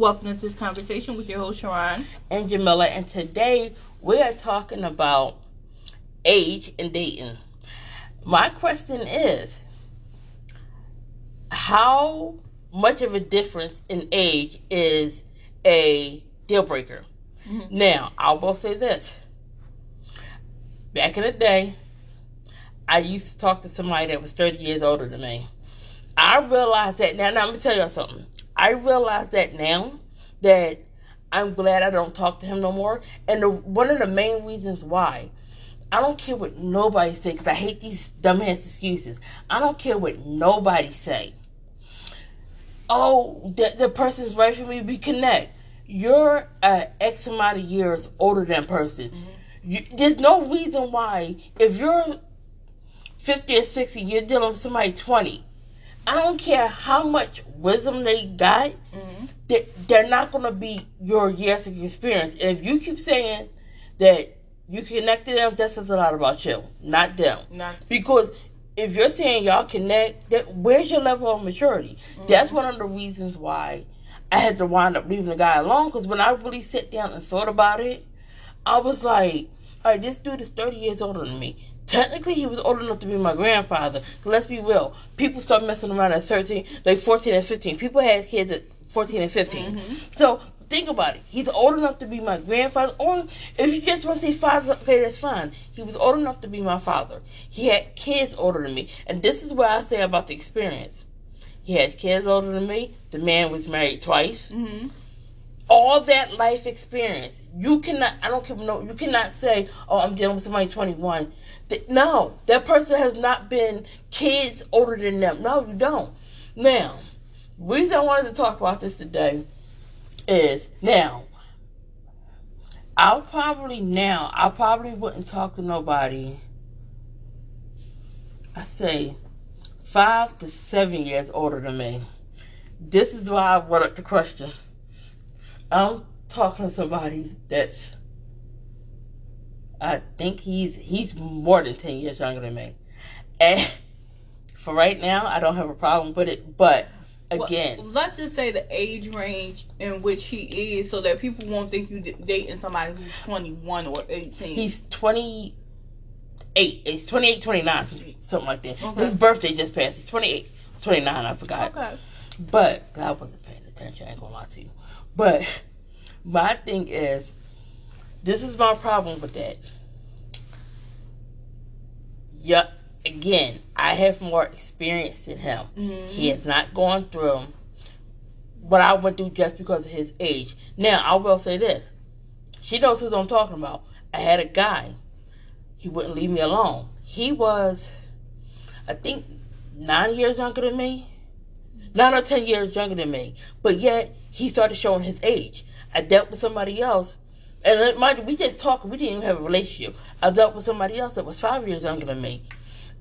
Welcome to this conversation with your host Sharon and Jamila, and today we are talking about age and dating. My question is how much of a difference in age is a deal breaker? Mm-hmm. Now, I will say this. Back in the day, I used to talk to somebody that was 30 years older than me. I realized that now, now I'm gonna tell you something. I realize that now that I'm glad I don't talk to him no more. And the, one of the main reasons why I don't care what nobody say because I hate these dumbass excuses. I don't care what nobody say. Oh, the, the person's right for me. We connect. You're uh, X amount of years older than person. Mm-hmm. You, there's no reason why if you're 50 or 60, you're dealing with somebody 20. I don't care how much wisdom they got. Mm-hmm. They, they're not going to be your years of experience. And if you keep saying that you connect connected them, that says a lot about you, not them. Not because if you're saying y'all connect, that where's your level of maturity? Mm-hmm. That's one of the reasons why I had to wind up leaving the guy alone. Because when I really sat down and thought about it, I was like, all right, this dude is 30 years older than me. Technically, he was old enough to be my grandfather. let's be real. People start messing around at 13, like 14 and 15. People had kids at 14 and 15. Mm-hmm. So think about it. He's old enough to be my grandfather, or if you just want to say father, okay, that's fine. He was old enough to be my father. He had kids older than me, and this is what I say about the experience. He had kids older than me. The man was married twice. Mm-hmm all that life experience. You cannot, I don't care, no, you cannot say, oh, I'm dealing with somebody 21. No, that person has not been kids older than them. No, you don't. Now, reason I wanted to talk about this today is now, I'll probably now, I probably wouldn't talk to nobody, I say, five to seven years older than me. This is why I brought up the question I'm talking to somebody that's I think he's he's more than ten years younger than me. And for right now I don't have a problem with it, but again. well, let's just say the age range in which he is so that people won't think you dating somebody who's 21 or 18 he's 28 he's 28 29 something like that. Okay. his birthday just passed he's 28 29 i forgot. Okay. But i wasn't paying attention i ain't gonna lie to you but my thing is, this is my problem with that. Yeah, again, I have more experience than him. Mm-hmm. He has not gone through what I went through just because of his age. Now, I will say this. She knows who I'm talking about. I had a guy. He wouldn't leave me alone. He was, I think, nine years younger than me. Nine or ten years younger than me. But yet, he started showing his age. I dealt with somebody else, and mind you, we just talked. We didn't even have a relationship. I dealt with somebody else that was five years younger than me.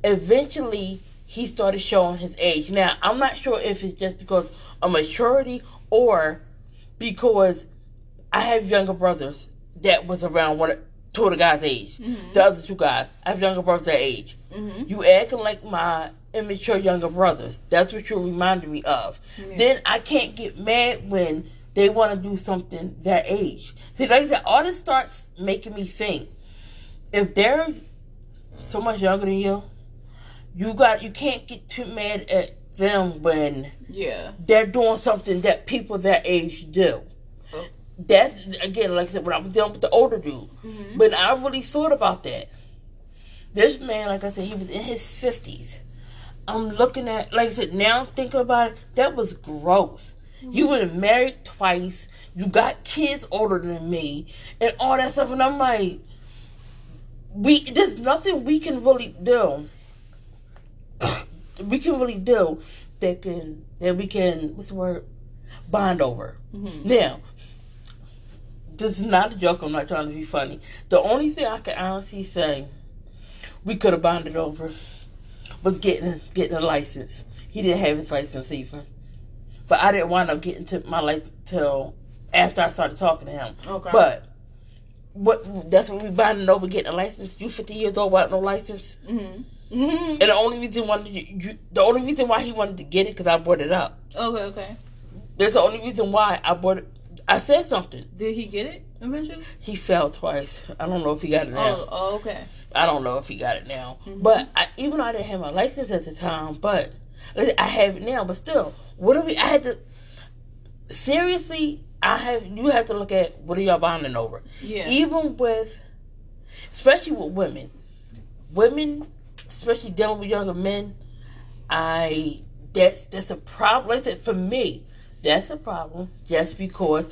Eventually, he started showing his age. Now, I'm not sure if it's just because of maturity or because I have younger brothers that was around one two of the guys' age. Mm-hmm. The other two guys, I have younger brothers that age. Mm-hmm. You acting like my immature younger brothers. That's what you're reminding me of. Yeah. Then I can't get mad when they want to do something that age. See, like I said, all this starts making me think. If they're so much younger than you, you got you can't get too mad at them when yeah they're doing something that people that age do. Oh. That's again, like I said, when I was dealing with the older dude, mm-hmm. but I really thought about that. This man, like I said, he was in his fifties. I'm looking at, like I said, now I'm thinking about it. That was gross. You were married twice. You got kids older than me, and all that stuff. And I'm like, we there's nothing we can really do. we can really do that can that we can what's the word bond over. Mm-hmm. Now, this is not a joke. I'm not trying to be funny. The only thing I can honestly say we could have bonded over was getting getting a license. He didn't have his license either. But I didn't wind up getting to my license till after I started talking to him. Okay. But what that's when we bonding over getting a license. You fifty years old without no license. Mm-hmm. Mm-hmm. And the only reason why you, you, the only reason why he wanted to get it because I brought it up. Okay, okay. That's the only reason why I bought it. I said something. Did he get it eventually? He fell twice. I don't know if he got it now. Oh, oh okay. I don't know if he got it now. Mhm. But I, even though I didn't have my license at the time, but I have it now. But still, what do we? I had to seriously. I have you have to look at what are y'all bonding over. Yeah. Even with, especially with women, women, especially dealing with younger men, I that's that's a problem. Like I said, for me, that's a problem. Just because.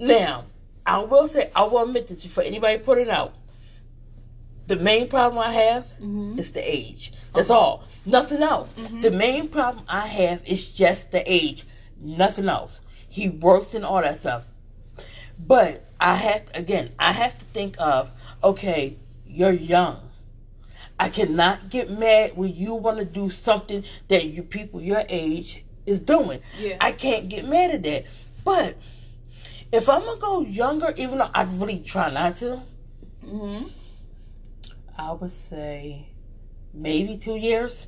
Now, I will say, I will admit this before anybody put it out. The main problem I have Mhm. is the age. That's all. Nothing else. Mhm. The main problem I have is just the age. Nothing else. He works and all that stuff. But I have to, again, I have to think of, okay, you're young. I cannot get mad when you want to do something that you people your age is doing. Yeah. I can't get mad at that. But if I'm gonna go younger, even though I really try not to, hmm I would say maybe two years.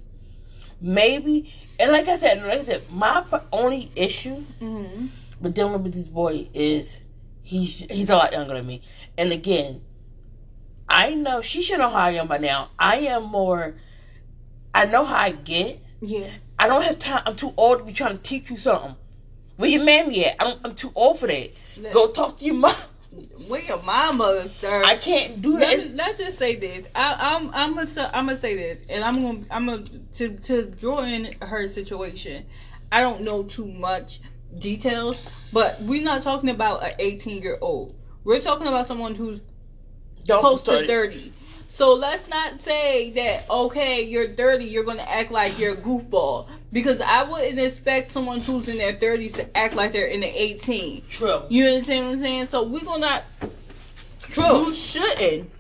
Maybe, and like I said, like I said, my only issue hmm with dealing with this boy is he's he's a lot younger than me. And again, I know she should know how I am by now. I am more. I know how I get. Yeah. I don't have time. I'm too old to be trying to teach you something. Where your mammy at? I'm, I'm too old for that. Let- Go talk to your mom. Where your mama, sir? I can't do Let that. me, let's just say this. I, I'm I'm gonna say- I'm gonna say this, and I'm gonna I'm gonna to to draw in her situation. I don't know too much details, but we're not talking about an 18 year old. We're talking about someone who's Don't close to 30. So let's not say that okay, you're 30, you're gonna act like you're a goofball because I wouldn't expect someone who's in their 30s to act like they're in the 18. True. You understand what I'm saying? So we're gonna not. True. you shouldn't.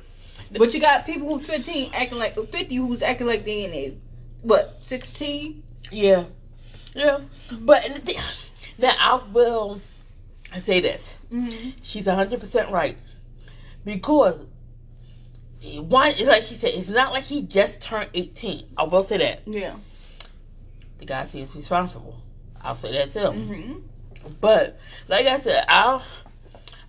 But you got people who's 15 acting like 50 who's acting like they in their what 16? Yeah, yeah. But and the thing, now I will say this: Mm-hmm. she's hundred percent right because one is like she said, it's not like he just turned eighteen. I will say that Yeah. The guy seems responsible. I'll say that too. Mm-hmm. But like I said, I'll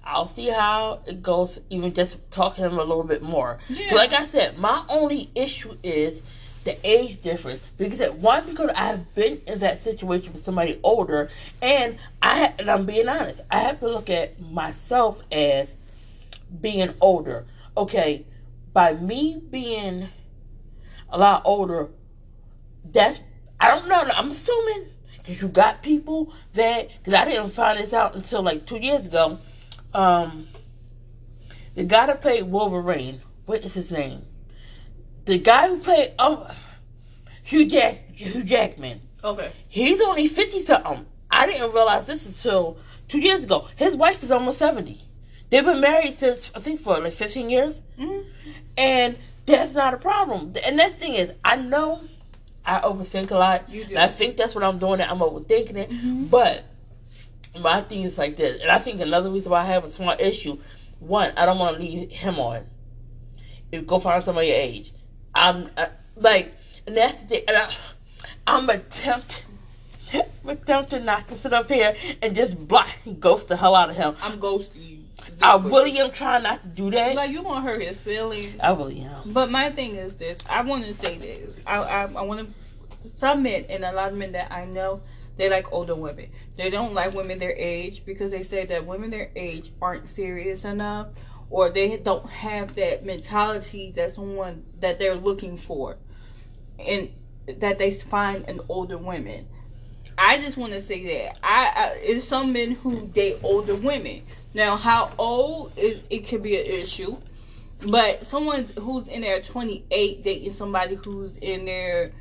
I'll see how it goes. Even just talking to him a little bit more. Yeah. Like I said, my only issue is the age difference. Because one, because I've been in that situation with somebody older, and I and I'm being honest, I have to look at myself as being older. Okay, by me being a lot older, that's I don't know. I'm assuming because you got people that because I didn't find this out until like two years ago. Um, the guy that played Wolverine, what is his name? The guy who played um Hugh Jack Hugh Jackman. Okay. He's only fifty something. I didn't realize this until two years ago. His wife is almost seventy. They've been married since I think for like fifteen years, Mm-hmm. and that's not a problem. And that thing is, I know I overthink a lot. And I think that's what I'm doing. I'm overthinking it. Mhm. But my thing is like this, and I think another reason why I have a small issue. One, I don't want to leave him on. If go find somebody your age, I'm uh, like, and that's the thing. And I, I'm attempt, I'm attempting not to sit up here and just block, ghost the hell out of him. I'm ghosting you. I really am trying not to do that. like you want to hurt his feelings. I really am. But my thing is this: I want to say this. I I, I want to. Some men and a lot of men that I know, they like older women. They don't like women their age because they say that women their age aren't serious enough, or they don't have that mentality that someone that they're looking for, and that they find in older women. I just want to say that I, I it's some men who date older women. Now, how old is it could be an issue. But someone who's in their 28 dating somebody who's in their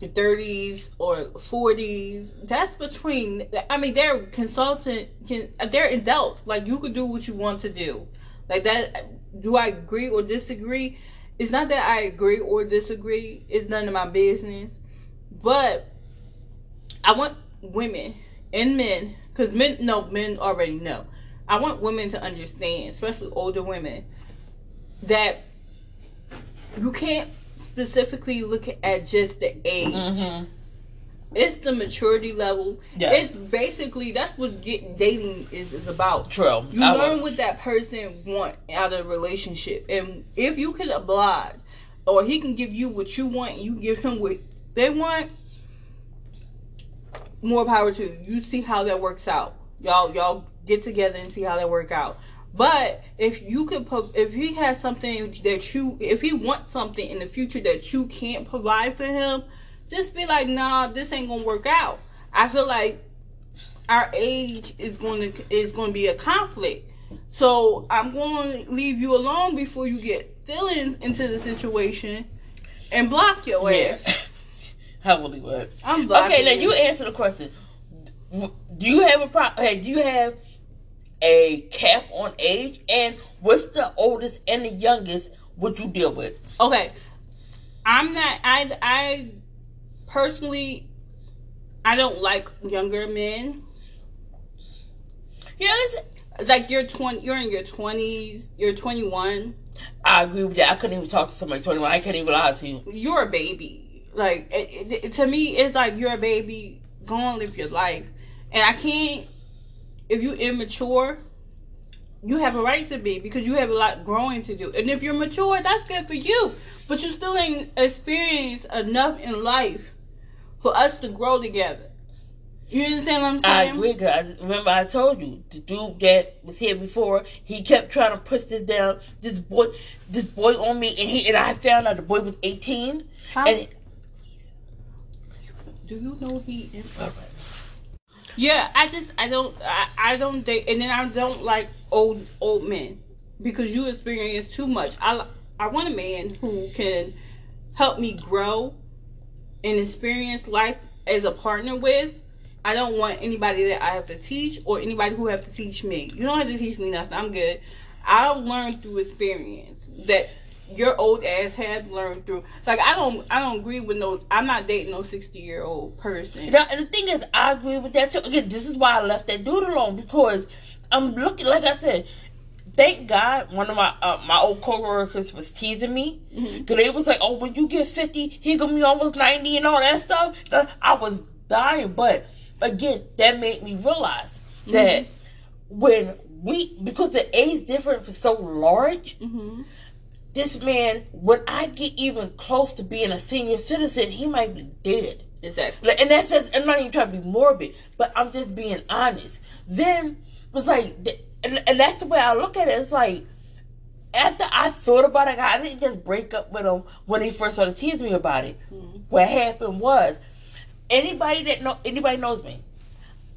30s or 40s, that's between. I mean, they're consultant. Can they're adults? Like you could do what you want to do. Like that. Do I agree or disagree? It's not that I agree or disagree. It's none of my business. But I want women and men, because men no men already know. I want women to understand, especially older women, that you can't specifically look at just the age. Mm-hmm. It's the maturity level. Yeah. It's basically that's what getting dating is, is about. True. You I learn will. what that person want out of a relationship, and if you can oblige, or he can give you what you want, and you give him what they want. More power to you. You see how that works out. Y'all, y'all get together and see how that work out. But if you could, if he has something that you, if he wants something in the future that you can't provide for him, just be like, nah, this ain't gonna work out. I feel like our age is going to is going to be a conflict. So I'm going to leave you alone before you get feelings into the situation and block your Yeah. ass. Heavily? What? I'm blocking. Okay, now you answer the question. Do you have a problem? Hey, do you have a cap on age? And what's the oldest and the youngest would you deal with? Okay, I'm not. I I personally, I don't like younger men. Yeah. Like you're twenty, you're in your twenties, you're twenty one. I agree with that. I couldn't even talk to somebody 21. I can't even lie to you. You're a baby. Like it, it, to me, it's like you're a baby. Go and live your life, and I can't. If you immature, you have a right to be because you have a lot growing to do. And if you're mature, that's good for you. But you still ain't experienced enough in life for us to grow together. You understand what I'm saying? I agree. Cause I remember I told you the dude that was here before. He kept trying to push this down. This boy, this boy on me, and he and I found out the boy was 18. How- And do you know he? Yeah, I just I don't I, I don't date and then I don't like old old men because you experience too much. I I want a man who can help me grow and experience life as a partner with. I don't want anybody that I have to teach or anybody who has to teach me. You don't have to teach me nothing. I'm good. I'll learn through experience that your old ass had learned through. Like I don't I don't agree with no. I'm not dating no 60 year old person. Now, and the thing is, I agree with that too. Again, this is why I left that dude alone because I'm looking. Like I said, thank God one of my uh, my old coworkers was teasing me because they was like, "Oh, when you get 50, he gonna be almost 90 and all that stuff." I was dying, but again, that made me realize that when we because the age difference is so large. hmm This man, when I get even close to being a senior citizen, he might be dead. Exactly. Like, and that says I'm not even trying to be morbid, but I'm just being honest. Then was like, and, and that's the way I look at it. It's like after I thought about it, I didn't just break up with him when he first started teasing me about it. Mm-hmm. What happened was, anybody that know anybody knows me,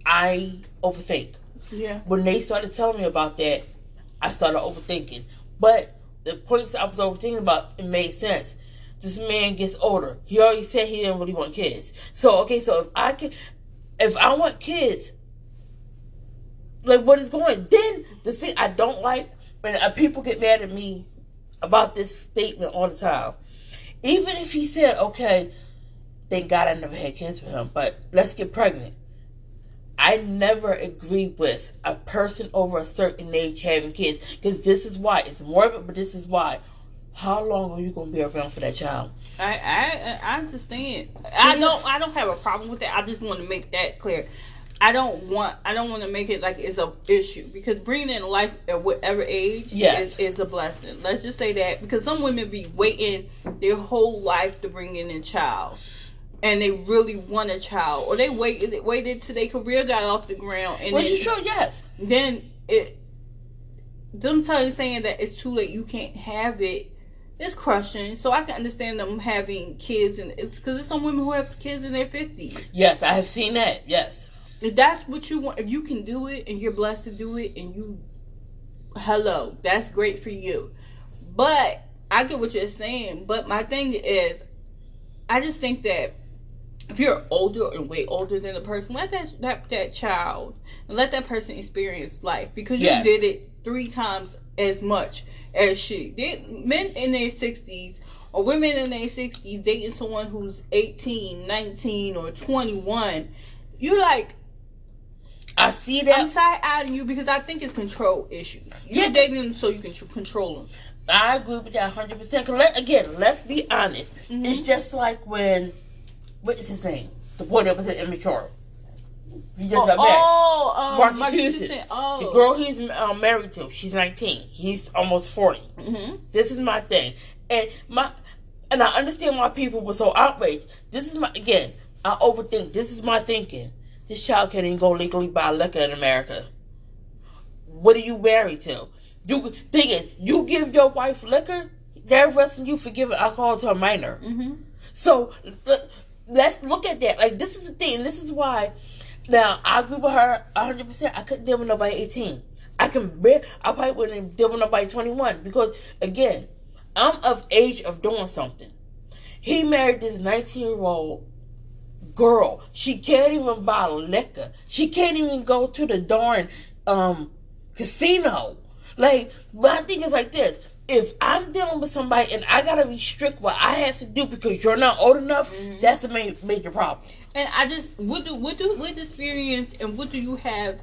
I overthink. Yeah. When they started telling me about that, I started overthinking. But the points I was overthinking about, it made sense. This man gets older. He already said he didn't really want kids. So okay, so if I can, if I want kids, like what is going? Then the thing I don't like when uh, people get mad at me about this statement all the time. Even if he said, okay, thank God I never had kids with him, but let's get pregnant. I never agree with a person over a certain age having kids because this is why it's morbid, but this is why. How long are you gonna be around for that child? I I I understand. I don't I don't have a problem with that. I just want to make that clear. I don't want I don't want to make it like it's a issue because bringing in life at whatever age Yes. is, is a blessing. Let's just say that because some women be waiting their whole life to bring in a child. And they really want a child, or they waited waited till their career got off the ground, and Which then, is true, yes. then it them telling saying that it's too late, you can't have it. It's crushing. So I can understand them having kids, and it's because it's some women who have kids in their fifties. Yes, I have seen that. Yes. If that's what you want, if you can do it and you're blessed to do it, and you, hello, that's great for you. But I get what you're saying. But my thing is, I just think that if you're older and way older than the person, let that that that child and let that person experience life because you Yes. did it three times as much as she did. Men in their sixties or women in their sixties dating someone who's 18, 19, or 21, you like I see I'm that. side eyeing you because I think it's control issues. You're Yeah. dating them so you can tr- control them. I agree with that 100%. Cause let, again, let's be honest. Mhm. It's just like when, what is his name? The boy that was at immature. He just Oh, got married. oh um, Marques Marques Houston. Houston. Oh. The girl he's um, married to, she's 19. He's almost 40. hmm This is my thing. And my and I understand why people were so outraged. This is my again, I overthink. This is my thinking. This child can't even go legally buy liquor in America. What are you married to? You thinking you give your wife liquor, they're arresting you for giving alcohol to a minor. hmm So th- let's look at that. Like this is the thing. This is why. Now I agree with her hundred percent. I couldn't deal with nobody eighteen. I can. I probably wouldn't deal with nobody twenty one because again, I'm of age of doing something. He married this nineteen year old girl. She can't even buy liquor. She can't even go to the darn um casino. Like my thing is like this. If I'm dealing with somebody and I gotta restrict what I have to do because you're not old enough, mm-hmm. that's a ma- major problem. And I just what do what do what experience and what do you have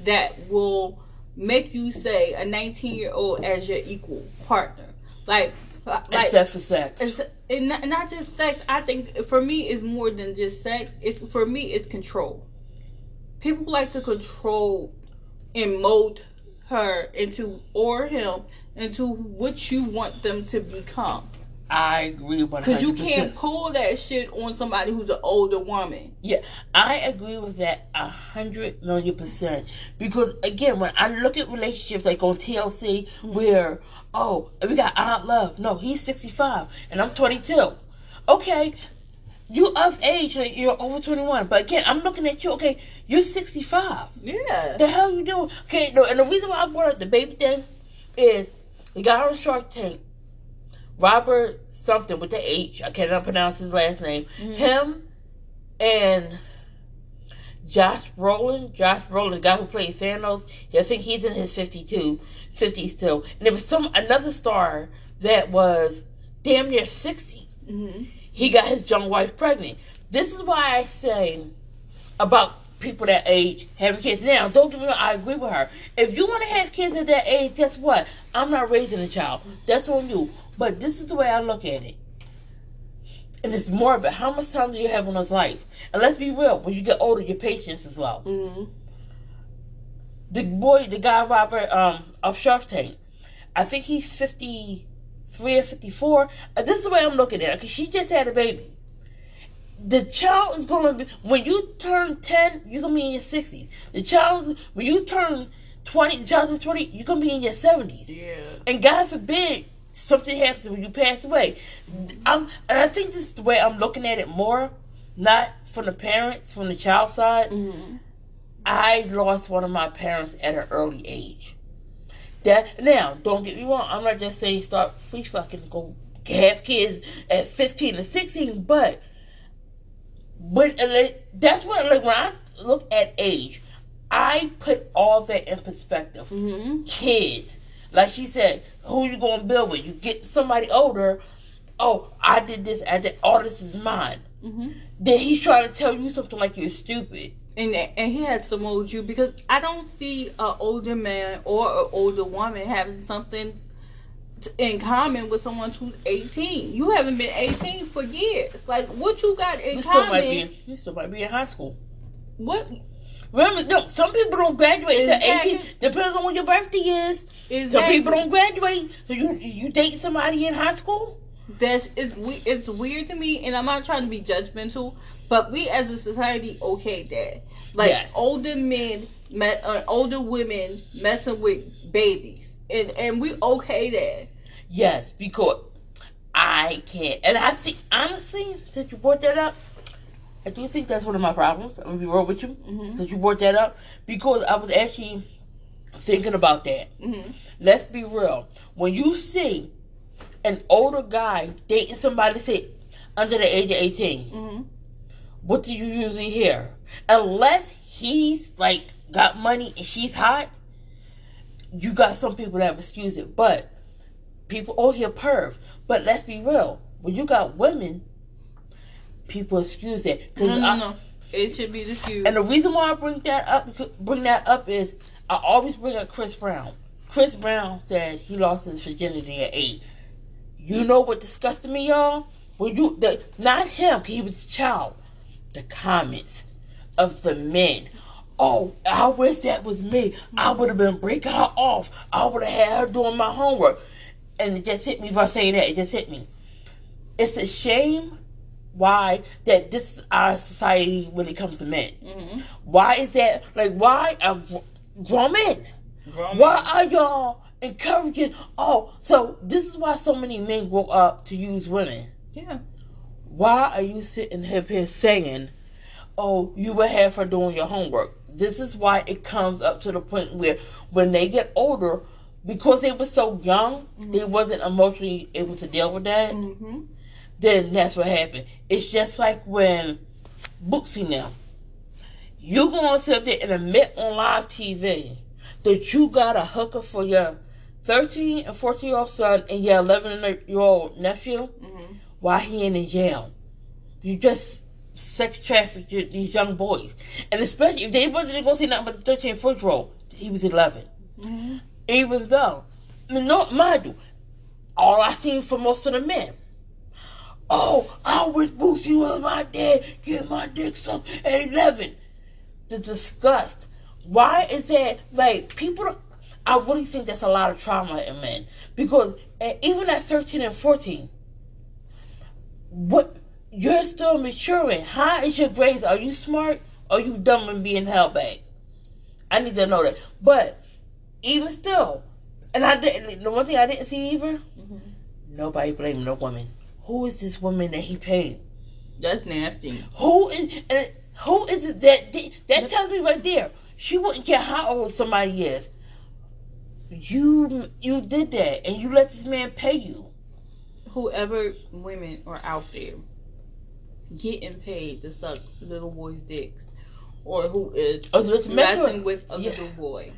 that will make you say a 19 year old as your equal partner? Like like Except for sex. it's, and not, not just sex. I think for me it's more than just sex. It's for me it's control. People like to control and mold her into or him into what you want them to become. I agree one Because you can't pull that shit on somebody who's an older woman. Yeah, I agree with that a hundred million percent. Because again, when I look at relationships like on TLC, hmm. where oh we got Aunt Love, no, he's sixty five and I'm twenty two. Okay, you of age, like you're over twenty one. But again, I'm looking at you. Okay, you're sixty five. Yeah. The hell you doing? Okay, no, and the reason why I brought up the baby thing is the guy on Shark Tank, Robert something with the H. I cannot pronounce his last name. Him and Josh Brolin, Josh Brolin, the guy who played Thanos. I think he's in his 52, 50 still. And there was some another star that was damn near 60 hmm he got his young wife pregnant. This is why I say about people that age having kids. Now, don't get me wrong, I agree with her. If you want to have kids at that age, guess what? I'm not raising a child. That's on you. But this is the way I look at it. And it's morbid. How much time do you have on this life? And let's be real, when you get older, your patience is low. Mm-hmm. The boy, the guy Robert um, of Shark Tank, I think he's 50 Freya 54. Uh, this is the way I'm looking at it. Okay, she just had a baby. The child is going to be, when you turn 10, you're going to be in your 60s. The child is, when you turn 20, the child's 20, you're going to be in your 70s. Yeah. And God forbid something happens when you pass away. I'm, and I think this is the way I'm looking at it more, not from the parents, from the child side. Mm-hmm. I lost one of my parents at an early age. That now, don't get me wrong. I'm not just saying start free fucking go have kids at 15 and 16, but but that's what like when I look at age, I put all that in perspective. hmm Kids, like she said, who you gonna build with? You get somebody older. Oh, I did this. I did. All this is mine. hmm Then he's trying to tell you something like you're stupid. And and he has to mold you because I don't see an older man or an older woman having something in common with someone who's 18. You haven't been 18 for years. Like what you got in You still might common? be. You still might be in high school. What Remember, no, some people don't graduate until Exactly. eighteen. Depends on when your birthday is. is Some people don't graduate. So you you date somebody in high school? That's it's we it's weird to me, and I'm not trying to be judgmental, but we as a society okay that like Yes. older men, me, uh, older women messing with babies, and and we okay that. Yes, because I can't. And I think honestly, since you brought that up, I do think that's one of my problems. I'm gonna be real with you. Mhm. Since you brought that up, because I was actually thinking about that. hmm Let's be real. When you see an older guy dating somebody say under the age of eighteen. hmm what do you usually hear? Unless he's like got money and she's hot, you got some people that excuse it. But people, oh, he a perv. But let's be real. When you got women, people excuse it. No, no, I- no. It should be excused. And the reason why I bring that up, bring that up is I always bring up Chris Brown. Chris Brown said he lost his virginity at eight. You know what disgusted me, y'all? When you, the, not him, he was a child. The comments of the men. Oh, I wish that was me. I would have been breaking her off. I would have had her doing my homework. And it just hit me by saying that. It just hit me. It's a shame why that this is our society when it comes to men. Mm-hmm. Why is that? Like, why are gr- grown men? Grown Why are y'all encouraging? Oh, so this is why so many men grow up to use women. Yeah. Why are you sitting here, here saying, "Oh, you were here for doing your homework"? This is why it comes up to the point where, when they get older, because they were so young, they wasn't emotionally able to deal with that. Mm-hmm. Then that's what happened. It's just like when Boosie now, you gonna sit up there and admit on live TV that you got a hooker for your 13 and 14 year old son and your 11 year old nephew Mm-hmm. While he in the jail. You just sex trafficked these young boys. And especially if they wasn't gonna see nothing but the 13 and 14 year old, he was 11. Mm-hmm. Even though, no, mind you, all I seen for most of the men. Oh, I wish Boosie was my dad, get my dick sucked at 11. The disgust. Why is that, like, people, I really think that's a lot of trauma in men. Because eh, even at 13 and 14, what, you're still maturing. How is your grades? Are you smart? Or are you dumb and being held back? I need to know that. But even still, and I didn't. The one thing I didn't see either, Mm-hmm. nobody blaming the woman. Who is this woman that he paid? That's nasty. Who is and who is it that that tells me right there? She wouldn't care how old somebody is. You you did that, and you let this man pay you. Whoever women are out there getting paid to suck little boys' dicks, or who is Oh, so messing with a Yeah. little boy.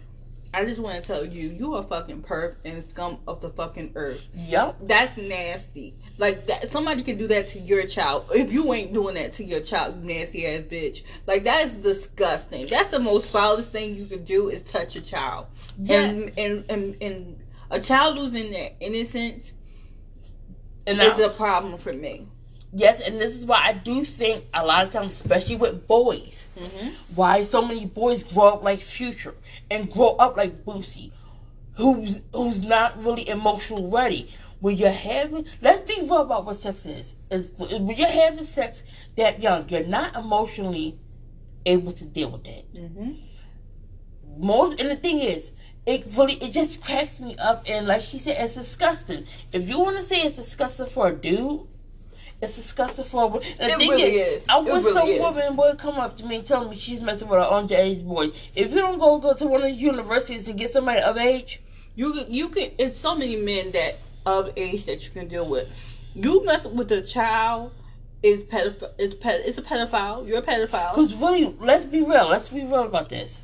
I just want to tell you, you are fucking perv and scum of the fucking earth. Yep. That's nasty. Like that, somebody can do that to your child. If you ain't doing that to your child, you nasty ass bitch. Like that is disgusting. That's the most foulest thing you could do is touch a child. Yeah. And and and, and a child losing their innocence And is I, a problem for me. yes, and this is why I do think a lot of times, especially with boys, Mm-hmm. why so many boys grow up like Future and grow up like Boosie, who's who's not really emotional ready. When you're having, let's be real about what sex is. Is when you're having sex that young, you're not emotionally able to deal with that. Mm-hmm. Most and the thing is, it really it just cracks me up. And like she said, it's disgusting. If you want to say it's disgusting for a dude, it's disgusting for a woman. The It thing really is, is. I wish really some is. woman would come up to me and tell me she's messing with an underage boy. If you don't go go to one of the universities and get somebody of age, You you can. It's so many men that of age that you can deal with. You mess with a child is pedophile. It's ped. It's a pedophile. You're a pedophile. because really, let's be real. Let's be real about this.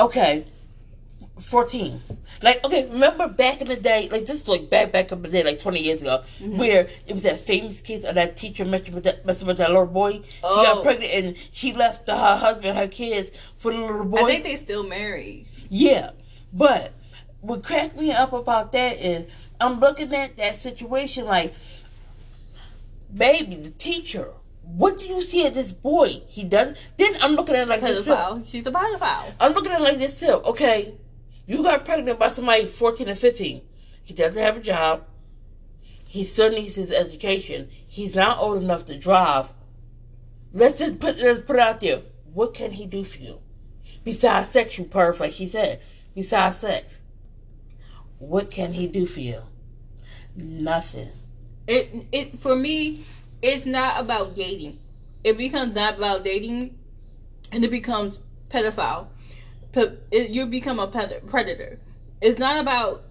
Okay. 14. Like, okay, remember back in the day, like this is like back back in the day, like 20 years ago, Mm-hmm. where it was that famous case of that teacher messing with that, messing with that little boy. She Oh. got pregnant and she left her husband, her kids for the little boy. I think they still married. Yeah, but what cracked me up about that is I'm looking at that situation like, baby, the teacher. What do you see at this boy? He doesn't. Then I'm looking at it like this. too. She's a pedophile. I'm looking at it like this too. Okay, you got pregnant by somebody 14 and 15. He doesn't have a job. He still needs his education. He's not old enough to drive. Let's just put let's put it out there. What can he do for you? Besides sex, you perv, like he said. Besides sex. What can he do for you? Nothing. It it for me, it's not about dating. It becomes not about dating, and it becomes pedophile. You become a predator. It's not about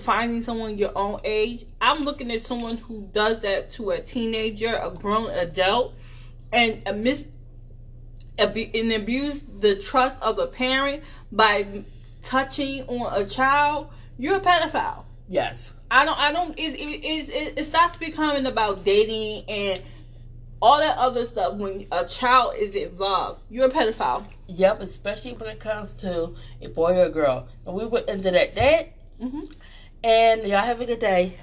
finding someone your own age. I'm looking at someone who does that to a teenager, a grown adult, and a mis and abuse the trust of a parent by touching on a child. You're a pedophile. Yes. I don't. I don't. It it, it, it, it stops becoming about dating and all that other stuff when a child is involved. You're a pedophile. Yep, especially when it comes to a boy or a girl. And we went into that. That Mm-hmm. and y'all have a good day.